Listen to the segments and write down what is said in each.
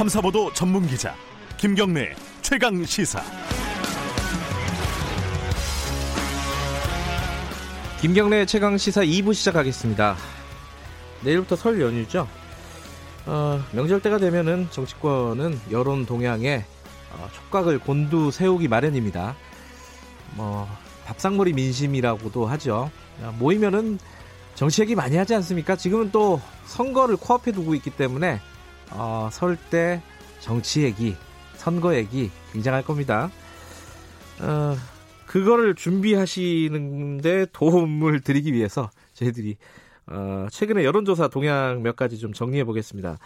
탐사보도 전문 기자 김경래 최강 시사. 김경래 최강 시사 2부 시작하겠습니다. 내일부터 설 연휴죠. 어, 명절 때가 되면은 정치권은 여론 동향에 어, 촉각을 곤두 세우기 마련입니다. 뭐 밥상머리 민심이라고도 하죠. 모이면은 정치 얘기 많이 하지 않습니까? 지금은 또 선거를 코앞에 두고 있기 때문에 어, 설때 정치 얘기, 선거 얘기 굉장할 겁니다. 어, 그거를 준비하시는데 도움을 드리기 위해서 저희들이 어, 최근에 여론조사 동향 몇 가지 좀 정리해 보겠습니다.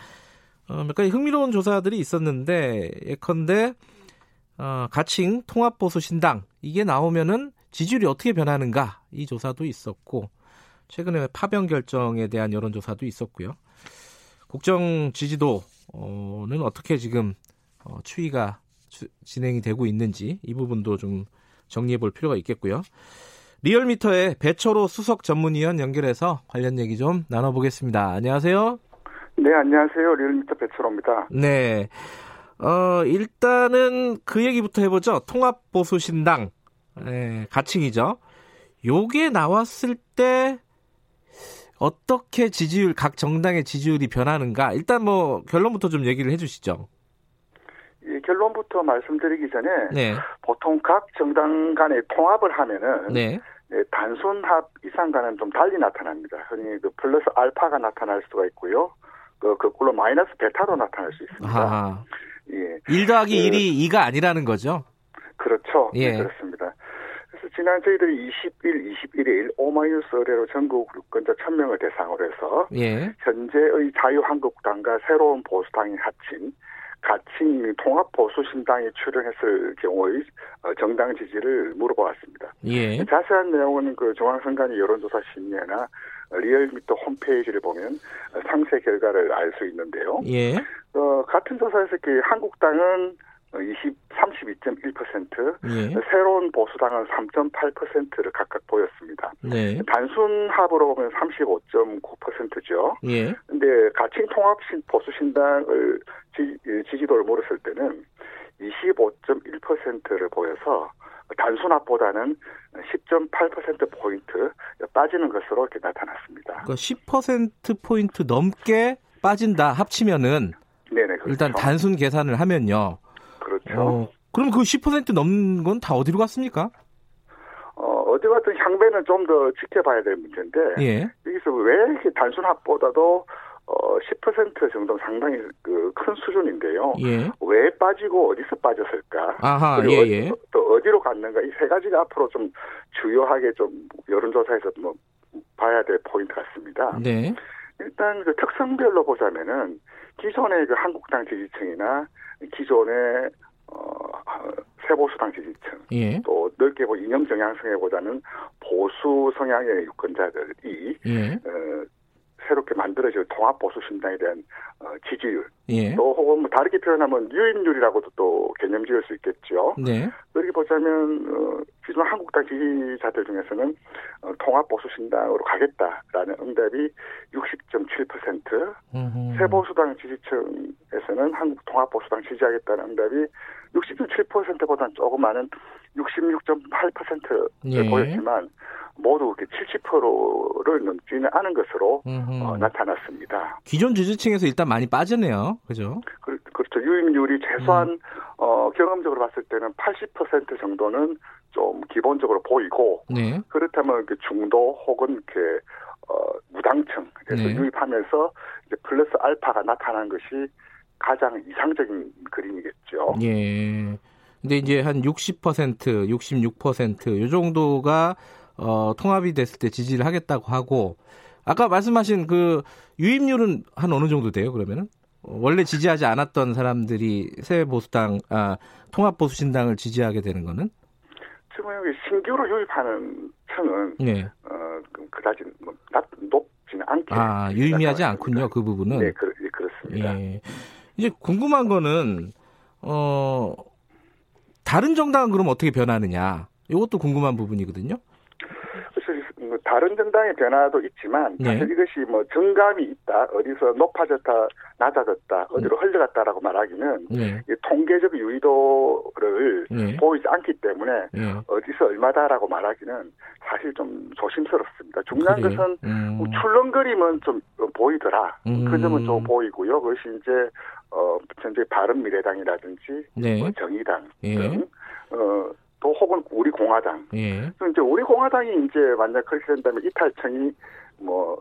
어, 몇 가지 흥미로운 조사들이 있었는데 예컨대 어, 가칭 통합보수 신당 이게 나오면은 지지율이 어떻게 변하는가 이 조사도 있었고 최근에 파병 결정에 대한 여론조사도 있었고요. 국정 지지도는 어떻게 지금 어, 추이가 주, 진행이 되고 있는지 이 부분도 좀 정리해 볼 필요가 있겠고요. 리얼미터의 배철호 수석 전문위원 연결해서 관련 얘기 좀 나눠보겠습니다. 안녕하세요. 네, 안녕하세요. 리얼미터 배철호입니다. 네. 어, 일단은 그 얘기부터 해보죠. 통합보수신당, 네, 가칭이죠. 요게 나왔을 때 어떻게 지지율, 각 정당의 지지율이 변하는가? 일단 뭐 결론부터 좀 얘기를 해주시죠. 이 결론부터 말씀드리기 전에 네. 보통 각 정당 간의 통합을 하면은 네. 네, 단순 합 이상과는 좀 달리 나타납니다. 흔히 그 플러스 알파가 나타날 수가 있고요. 그 거꾸로 마이너스 베타로 나타날 수 있습니다. 아하. 예. 1 더하기 그, 1이 2가 아니라는 거죠? 그렇죠. 예. 네, 그렇습니다. 그래서 지난 저희들이 21, 21일 1 오마이뉴스 의뢰로 전국 유권자 1000명을 대상으로 해서 예. 현재의 자유한국당과 새로운 보수당이 합친 가칭 통합보수신당이 출연했을 경우의 어, 정당 지지를 물어보았습니다. 예. 자세한 내용은 그 중앙선관위 여론조사 심의회나 리얼미터 홈페이지를 보면 상세 결과를 알 수 있는데요. 예. 어, 같은 조사에서 그 한국당은 20, 32.1%, 예. 새로운 보수당은 3.8%를 각각 보였습니다. 네. 단순 합으로 보면 35.9%죠. 예. 근데 가칭 통합 신 보수 신당을 지, 지지도를 물었을 때는 25.1%를 보여서 단순합보다는 10.8% 포인트 빠지는 것으로 이렇게 나타났습니다. 그러니까 10% 포인트 넘게 빠진다 합치면은 네네 그렇죠. 일단 단순 계산을 하면요. 그렇죠. 어, 그럼 그 10% 넘는 건 다 어디로 갔습니까? 어, 어디 같은 향배는 좀 더 지켜봐야 될 문제인데 예. 여기서 왜 이렇게 단순 합보다도 어, 10% 정도 상당히 그 큰 수준인데요. 예. 왜 빠지고 어디서 빠졌을까? 아하, 그리고 예, 어디- 예. 또 어디로 갔는가? 이 세 가지가 앞으로 좀 주요하게 좀 여론조사에서 뭐 봐야 될 포인트 같습니다. 네. 일단 그 특성별로 보자면은 기존의 그 한국당 지지층이나 기존의 어, 세보수당 지지층 예. 또 넓게 보 이념 정향성에보다는 보수 성향의 유권자들이 예. 어, 새롭게 만들어질 통합보수신당에 대한 어, 지지율 예. 또 혹은 뭐 다르게 표현하면 유입률이라고도 또 개념 지을 수 있겠죠. 네. 그렇게 보자면 어, 기존 한국당 지지자들 중에서는 어, 통합보수신당으로 가겠다라는 응답이 60.7%, 음흠. 세보수당 지지층에서는 한국 통합보수당 지지하겠다는 응답이 60.7%보다는 조금 많은 66.8%를 예. 보였지만 모두 이렇게 70%를 넘지는 않은 것으로. 어, 나타났습니다. 기존 지지층에서 일단 많이 빠지네요. 그죠? 그, 그렇죠. 유입률이 최소한 어, 경험적으로 봤을 때는 80% 정도는 좀 기본적으로 보이고 네. 그렇다면 그 중도 혹은 이렇게 어, 무당층에서 네. 유입하면서 이제 플러스 알파가 나타난 것이 가장 이상적인 그림이겠죠. 예. 근데 이제 한 60%, 66%요 정도가 어, 통합이 됐을 때 지지를 하겠다고 하고 아까 말씀하신 그 유입률은 한 어느 정도 돼요? 그러면은 어, 원래 지지하지 않았던 사람들이 새 보수당, 아, 통합 보수 신당을 지지하게 되는 거는? 지금 여기 신규로 유입하는 층은 네. 어, 그- 그다지 뭐 낮, 높지는 않게 아, 유의미하지. 않군요. 그 부분은. 네, 그, 예, 그렇습니다. 예. 이제 궁금한 거는 어 다른 정당은 그럼 어떻게 변하느냐? 이것도 궁금한 부분이거든요. 뭐 다른 정당의 변화도 있지만 네. 사실 이것이 뭐 정감이 있다, 어디서 높아졌다, 낮아졌다, 어디로 흘러갔다라고 말하기는 네. 이 통계적 유의도를 네. 보이지 않기 때문에 예. 어디서 얼마다라고 말하기는 사실 좀 조심스럽습니다. 중요한 그래요? 것은 음. 뭐 출렁거림은 좀 보이더라. 음. 그 점은 좀 보이고요. 그것이 이제 어 현재 바른 미래당이라든지 네. 뭐 정의당 예. 등 어, 또 혹은 우리 공화당. 예. 그럼 이제 우리 공화당이 이제 만약 그렇게 된다면 이탈청이 뭐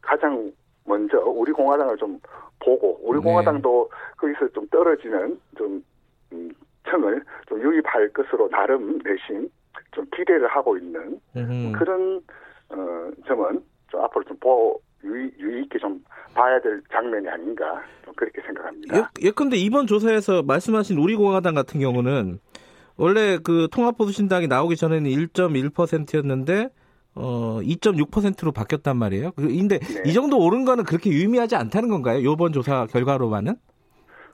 가장 먼저 우리 공화당을 좀 보고 우리 네. 공화당도 거기서 좀 떨어지는 좀 음, 청을 좀 유입할 것으로 나름 내심 좀 기대를 하고 있는 음. 그런 어, 점은 좀 앞으로 좀 보, 유의, 유의 있게 좀 봐야 될 장면이 아닌가 좀 그렇게 생각합니다. 예, 예컨대 이번 조사에서 말씀하신 우리 공화당 같은 경우는 원래 그 통합보수신당이 나오기 전에는 1.1%였는데 어 2.6%로 바뀌었단 말이에요. 그- 근데 네. 이 정도 오른 거는 그렇게 유의미하지 않다는 건가요? 요번 조사 결과로만은?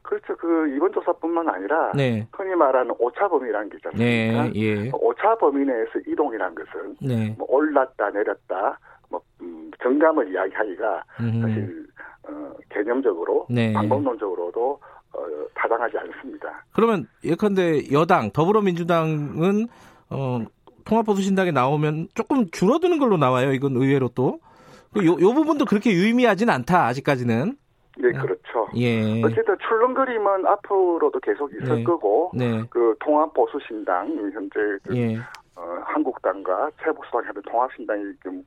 그렇죠. 그 이번 조사뿐만 아니라 네. 흔히 말하는 오차 범위라는 게 있지 않습니까? 네. 예. 오차 범위 내에서 이동이라는 것은 네. 뭐 올랐다 내렸다 뭐 음, 정감을 이야기하기가 음. 사실 어, 개념적으로 네. 방법론적으로도 어, 타당하지 않습니다. 그러면 예컨대 여당 더불어민주당은 어 통합보수신당에 나오면 조금 줄어드는 걸로 나와요. 이건 의외로 또. 그 요, 요 부분도 그렇게 유의미하진 않다 아직까지는. 네, 그렇죠. 예. 어쨌든 출렁거림은 앞으로도 계속 있을 네. 거고 네. 그 통합보수신당 현재 그 예. 어, 한국당과 최보수당이 하는 통합신당이 그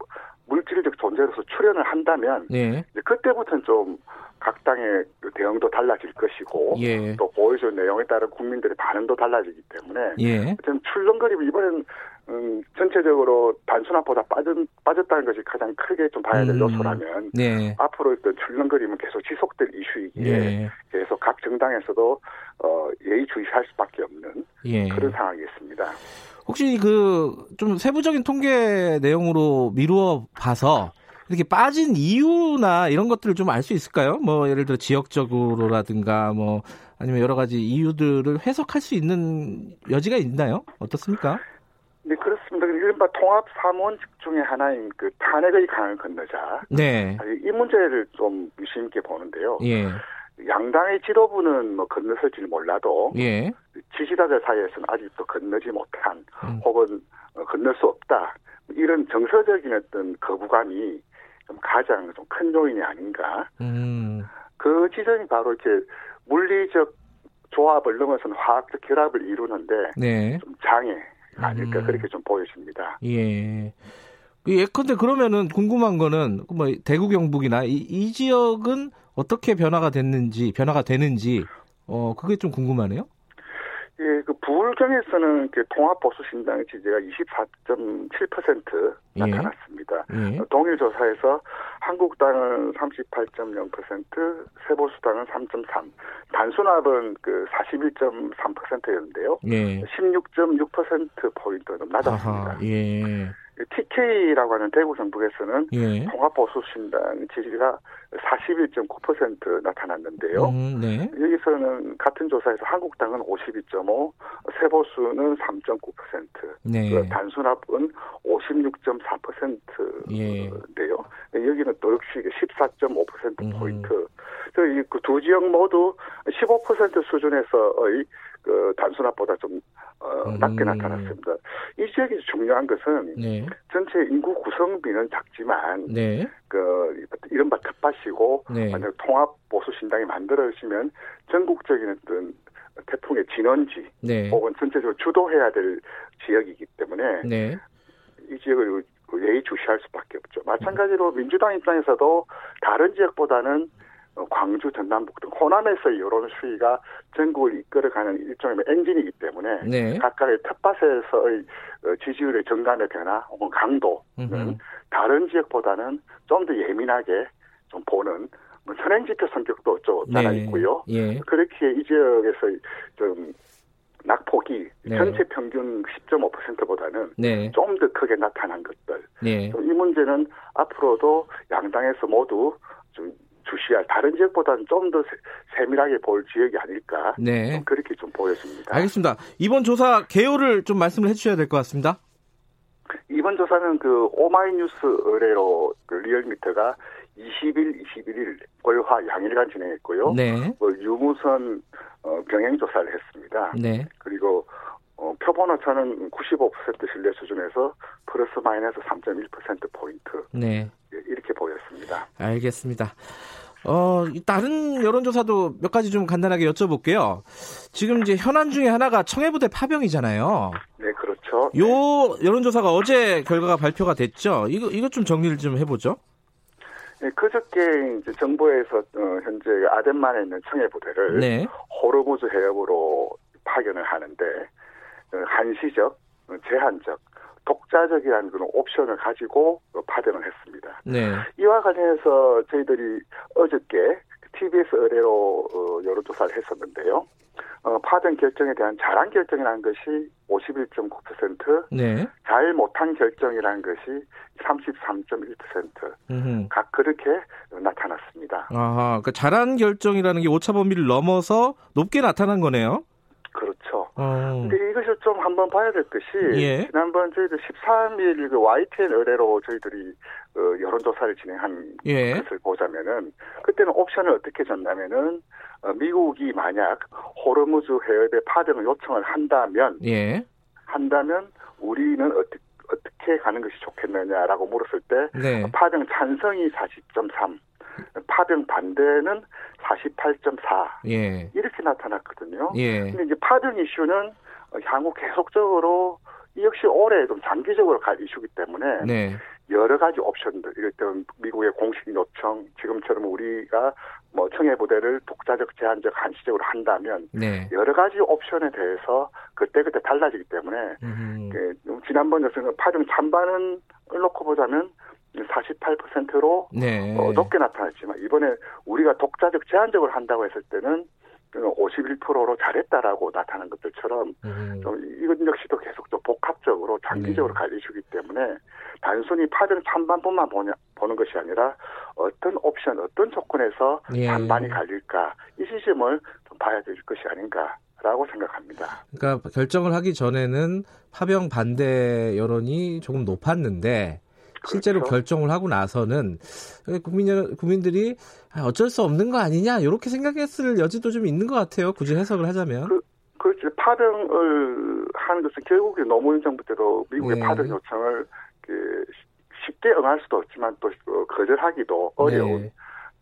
물질적 존재로서 출연을 한다면 네. 이제 그때부터는 좀 각 당의 그 대응도 달라질 것이고 예. 또 보여준 내용에 따른 국민들의 반응도 달라지기 때문에 예. 좀 출렁거림이 이번엔 음, 전체적으로 단순화보다 빠진, 빠졌다는 것이 가장 크게 좀 봐야 될 음. 요소라면 네. 앞으로 어떤 출렁거림은 계속 지속될 이슈이기에 예. 계속 각 정당에서도 어, 예의주시할 수밖에 없는 예. 그런 상황이겠습니다. 혹시 그 좀 세부적인 통계 내용으로 미루어 봐서 이렇게 빠진 이유나 이런 것들을 좀 알 수 있을까요? 뭐 예를 들어 지역적으로라든가 뭐 아니면 여러 가지 이유들을 해석할 수 있는 여지가 있나요? 어떻습니까? 네, 그렇습니다. 이른바 통합 사무원칙 중에 하나인 그 탄핵의 강을 건너자. 네. 이 문제를 좀 유심 있게 보는데요. 예. 양당의 지도부는 뭐 건너설지는 몰라도 예. 지지자들 사이에서는 아직도 건너지 못한 음. 혹은 어, 건널 수 없다. 이런 정서적인 어떤 거부감이 좀 가장 좀 큰 요인이 아닌가. 음. 그 지점이 바로 이렇게 물리적 조합을 넘어서는 화학적 결합을 이루는데 네. 좀 장애 아닐까 음. 그렇게 좀 보여집니다. 예. 그 예컨대 그러면은 궁금한 거는 뭐 대구 경북이나 이, 이 지역은 어떻게 변화가 됐는지 변화가 되는지 어 그게 좀 궁금하네요. 예, 그 부울경에서는 그 통합보수신당의 지지가 24.7% 예. 나타났습니다. 예. 동일 조사에서 한국당은 38.0%, 세보수당은 3.3, 단순합은 그 41.3%였는데요. 예. 16.6% 포인트 좀 낮았습니다. 아하. 예. TK라고 하는 대구 경북에서는 예. 통합보수신당 지지가 41.9% 나타났는데요. 음, 네. 여기서는 같은 조사에서 한국당은 52.5, 세보수는 3.9%, 네. 그 단순합은 56.4%인데요. 예. 여기는 또 역시 14.5% 음. 포인트. 그두 지역 모두 15% 수준에서 의 그 단순합보다 좀 어, 음. 낮게 나타났습니다. 이 지역이 중요한 것은 네. 전체 인구 구성비는 작지만 네. 그 이른바 텃밭이고 네. 만약 통합 보수 신당이 만들어지면 전국적인 어떤 태풍의 진원지 네. 혹은 전체적으로 주도해야 될 지역이기 때문에 네. 이 지역을 예의주시할 수밖에 없죠. 마찬가지로 민주당 입장에서도 다른 지역보다는 어, 광주, 전남북 등 호남에서의 여론 수위가 전국을 이끌어가는 일종의 엔진이기 때문에 네. 각각의 텃밭에서의 어, 지지율의 정감의 변화 혹은 강도는 음흠. 다른 지역보다는 좀 더 예민하게 좀 보는 뭐 선행지표 성격도 좀 따라 네. 있고요. 예. 그렇게 이 지역에서 좀 낙폭이 네. 전체 평균 10.5%보다는 네. 좀더 크게 나타난 것들. 네. 이 문제는 앞으로도 양당에서 모두 좀 주시할 다른 지역보다는 좀 더 세밀하게 볼 지역이 아닐까. 네. 좀 그렇게 좀 보여집니다. 알겠습니다. 이번 조사 개요를 좀 말씀을 해주셔야 될 것 같습니다. 이번 이번 조사는 그 오마이뉴스 의뢰로 그 리얼미터가 20일, 21일 월화 양일간 진행했고요. 네. 뭐 유무선 어, 병행 조사를 했습니다. 네. 그리고 어, 표본 오차는 95% 신뢰 수준에서 플러스 마이너스 3.1% 포인트 네. 보였습니다. 알겠습니다. 어, 이 다른 여론조사도 몇 가지 좀 간단하게 여쭤볼게요. 지금 이제 현안 중에 하나가 청해부대 파병이잖아요. 네, 그렇죠. 요 여론조사가 어제 결과가 발표가 됐죠. 이거 이것 좀 정리를 좀 해보죠. 네, 그저께 이제 정부에서 어, 현재 아덴만에 있는 청해 부대를 네. 호르무즈 해협으로 파견을 하는데 어, 한시적, 어, 제한적, 독자적이라는 그런 옵션을 가지고 어, 파견을 했습니다. 네. 이와 관련해서 저희들이 어저께 TBS 의뢰로 어, 여론조사를 했었는데요. 어, 파견 결정에 대한 잘한 결정이라는 것이 51.9%, 네. 잘 못한 결정이라는 것이 33.1%, 음흠. 각 그렇게 나타났습니다. 아하, 그러니까 잘한 결정이라는 게 오차 범위를 넘어서 높게 나타난 거네요. 어. 근데 이것을 좀 한번 봐야 될 것이 예. 지난번 저희들 13일 그 YTN 의뢰로 저희들이 어, 여론조사를 진행한 예. 것을 보자면은 그때는 옵션을 어떻게 줬냐면은 어, 미국이 만약 호르무즈 해협에 파병을 요청을 한다면 예. 한다면 우리는 어떻게 어떻게 가는 것이 좋겠느냐라고 물었을 때 네. 파병 찬성이 40.3, 파병 반대는 48.4 예. 이렇게 나타났거든요. 예. 근데 이제 파병 이슈는 어, 향후 계속적으로 이 역시 올해 좀 장기적으로 갈 이슈기 때문에 네. 여러 가지 옵션들 이럴 때 미국의 공식 요청 지금처럼 우리가 뭐 청해 부대를 독자적 제한적 한시적으로 한다면 네. 여러 가지 옵션에 대해서 그때그때 달라지기 때문에 음. 그 지난번 여서는 파병 찬반은 놓고 보자면 48%로 네. 어, 높게 나타났지만 이번에 우리가 독자적 제한적으로 한다고 했을 때는 51%로 잘했다라고 나타난 것들처럼 음. 좀 이건 역시도 계속 좀 복합적으로 장기적으로 네. 갈 이슈기 때문에 단순히 파병 찬반뿐만 보냐, 보는 것이 아니라 어떤 옵션, 어떤 조건에서 예. 반반이 갈릴까 이 시점을 좀 봐야 될 것이 아닌가 라고 생각합니다. 그러니까 결정을 하기 전에는 파병 반대 여론이 조금 높았는데 실제로 그렇죠. 결정을 하고 나서는 국민 국민들이 아, 어쩔 수 없는 거 아니냐 이렇게 생각했을 여지도 좀 있는 것 같아요. 굳이 해석을 하자면. 그- 그렇지 파병을 하는 것은 결국에 노무현 정부 때도 미국의 네. 파병 요청을 그 쉽게 응할 수도 없지만 또 어, 거절하기도 어려운 네.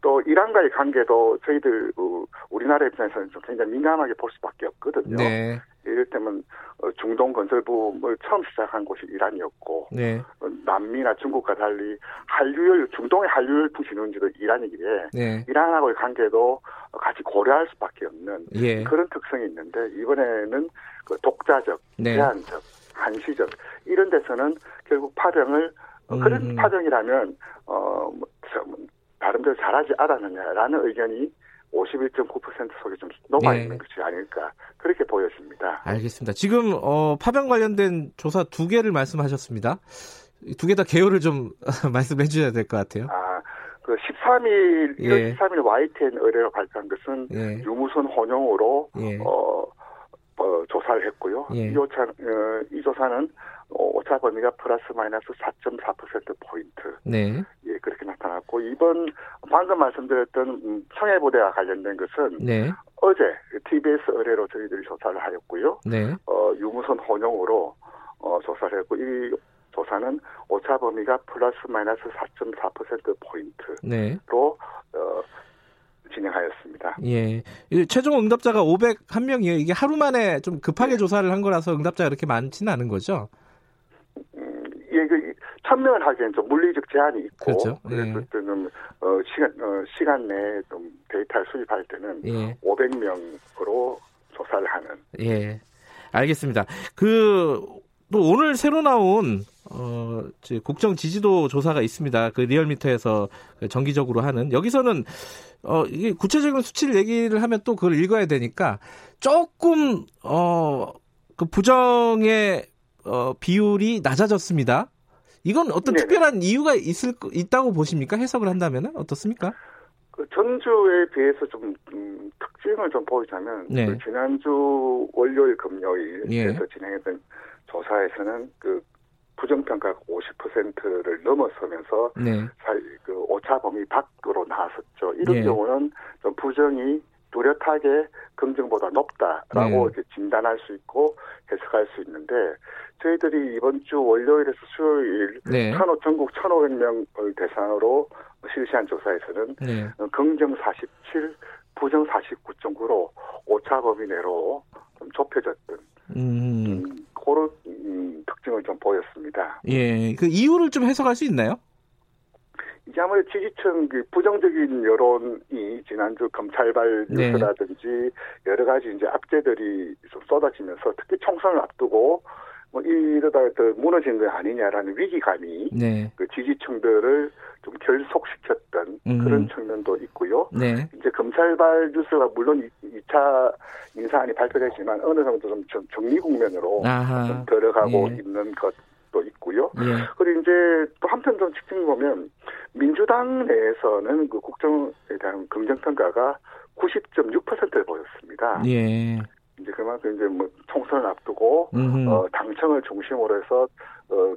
또 이란과의 관계도 저희들 어, 우리나라 입장에서는 좀 굉장히 민감하게 볼 수밖에 없거든요. 네. 이럴 때면 어, 중동 건설부를 처음 시작한 곳이 이란이었고 네. 어, 남미나 중국과 달리 한류열 중동의 한류열 부시는지도 이란이기에 네. 이란하고의 관계도 같이 고려할 수밖에 없는 예. 그런 특성이 있는데 이번에는 그 독자적, 네. 제한적, 한시적 이런 데서는 결국 파병을 어, 그런 음. 파병이라면 어 뭐, 참, 나름대로 잘하지 않았느냐라는 의견이 51.9% 속에 좀 녹아 네. 있는 것이 아닐까 그렇게 보여집니다. 알겠습니다. 지금 어, 파병 관련된 조사 두 개를 말씀하셨습니다. 두 개 다 개요를 좀 말씀해 주셔야 될 것 같아요. 아, 그 13일, 1월 예. 13일 YTN 의뢰로 발표한 것은 예. 유무선 혼용으로 예. 어, 어, 조사를 했고요. 예. 이, 오차, 어, 이 조사는 어, 오차 범위가 플러스 마이너스 4.4% 포인트. 네. 예, 그렇게 나타났고 이번 방금 말씀드렸던 음, 청해부대와 관련된 것은 네. 어제 TBS 의뢰로 저희들이 조사를 하였고요. 네. 어, 유무선 혼용으로 어, 조사를 했고 이 조사는 오차 범위가 플러스 마이너스 4.4% 포인트로 네. 어, 진행하였습니다. 예. 이 최종 응답자가 501명이에요. 이게 하루 만에 좀 급하게 네. 조사를 한 거라서 응답자가 그렇게 많지는 않은 거죠. 천명을 하기에는 좀 물리적 제한이 있고 그렇죠. 예. 때는 어, 시간 어, 시간 내에 좀 데이터를 수집할 때는 예. 500명으로 조사를 하는 예. 알겠습니다. 그, 또 오늘 새로 나온, 어, 저 국정 지지도 조사가 있습니다. 그 리얼미터에서 그 정기적으로 하는. 여기서는, 어, 이게 구체적인 수치를 얘기를 하면 또 그걸 읽어야 되니까 조금, 어, 그 부정의, 어, 비율이 낮아졌습니다. 이건 어떤 네네. 특별한 이유가 있을, 거- 있다고 보십니까? 해석을 한다면 어떻습니까? 그 전주에 비해서 좀 음, 특징을 좀 보이자면 네. 그 지난주 월요일 금요일에서 예. 진행했던 조사에서는 그 부정평가가 50%를 넘어서면서 네. 그 오차 범위 밖으로 나왔었죠. 이런 예. 경우는 좀 부정이 뚜렷하게 긍정보다 높다라고 네. 진단할 수 있고 해석할 수 있는데 저희들이 이번 주 월요일에서 수요일 네. 1,500, 전국 1,500명을 대상으로 실시한 조사에서는 네. 긍정 47, 부정 49.9로 오차 범위 내로 좀 좁혀졌던 음. 음, 그런 음, 특징을 좀 보였습니다. 예. 그 이유를 좀 해석할 수 있나요? 아무래도 지지층 그 부정적인 여론이 지난주 검찰발 네. 뉴스라든지 여러 가지 이제 악재들이 좀 쏟아지면서 특히 총선을 앞두고 뭐 이러다 더 무너진 거 아니냐라는 위기감이 네. 그 지지층들을 좀 결속시켰던 음. 그런 측면도 있고요. 네. 이제 검찰발 뉴스가 물론 2차 인사안이 발표됐지만 어느 정도 좀 정- 정리 국면으로 아하. 좀 들어가고 예. 있는 것 도 있고요. 예. 그리고 이제 또 한편 좀 측정해 보면 민주당 내에서는 그 국정에 대한 긍정평가가 90.6%를 보였습니다. 예. 이제 그만큼 이제 뭐 총선을 앞두고 음흠. 어, 당청을 중심으로 해서 어,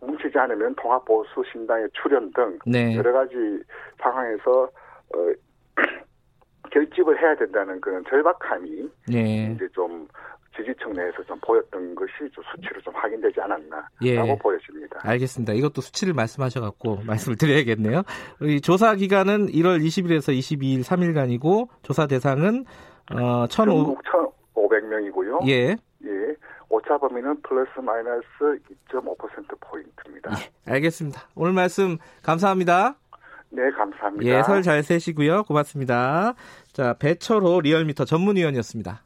뭉치지 않으면 통합보수 신당의 출현 등 네. 여러 가지 상황에서 어, 결집을 해야 된다는 그런 절박함이 예. 이제 좀 지지층 내에서 좀 보였던 것이 좀 수치로 좀 확인되지 않았나라고 예. 보여집니다. 알겠습니다. 이것도 수치를 말씀하셔갖고 말씀을 드려야겠네요. 이 조사 기간은 1월 20일에서 22일 3일간이고 조사 대상은 어, 1,500 전국 1,500명이고요. 예. 예. 오차 범위는 플러스 마이너스 2.5% 포인트입니다. 알겠습니다. 오늘 말씀 감사합니다. 네, 감사합니다. 예, 설 잘 세시고요. 고맙습니다. 자, 배철호 리얼미터 전문위원이었습니다.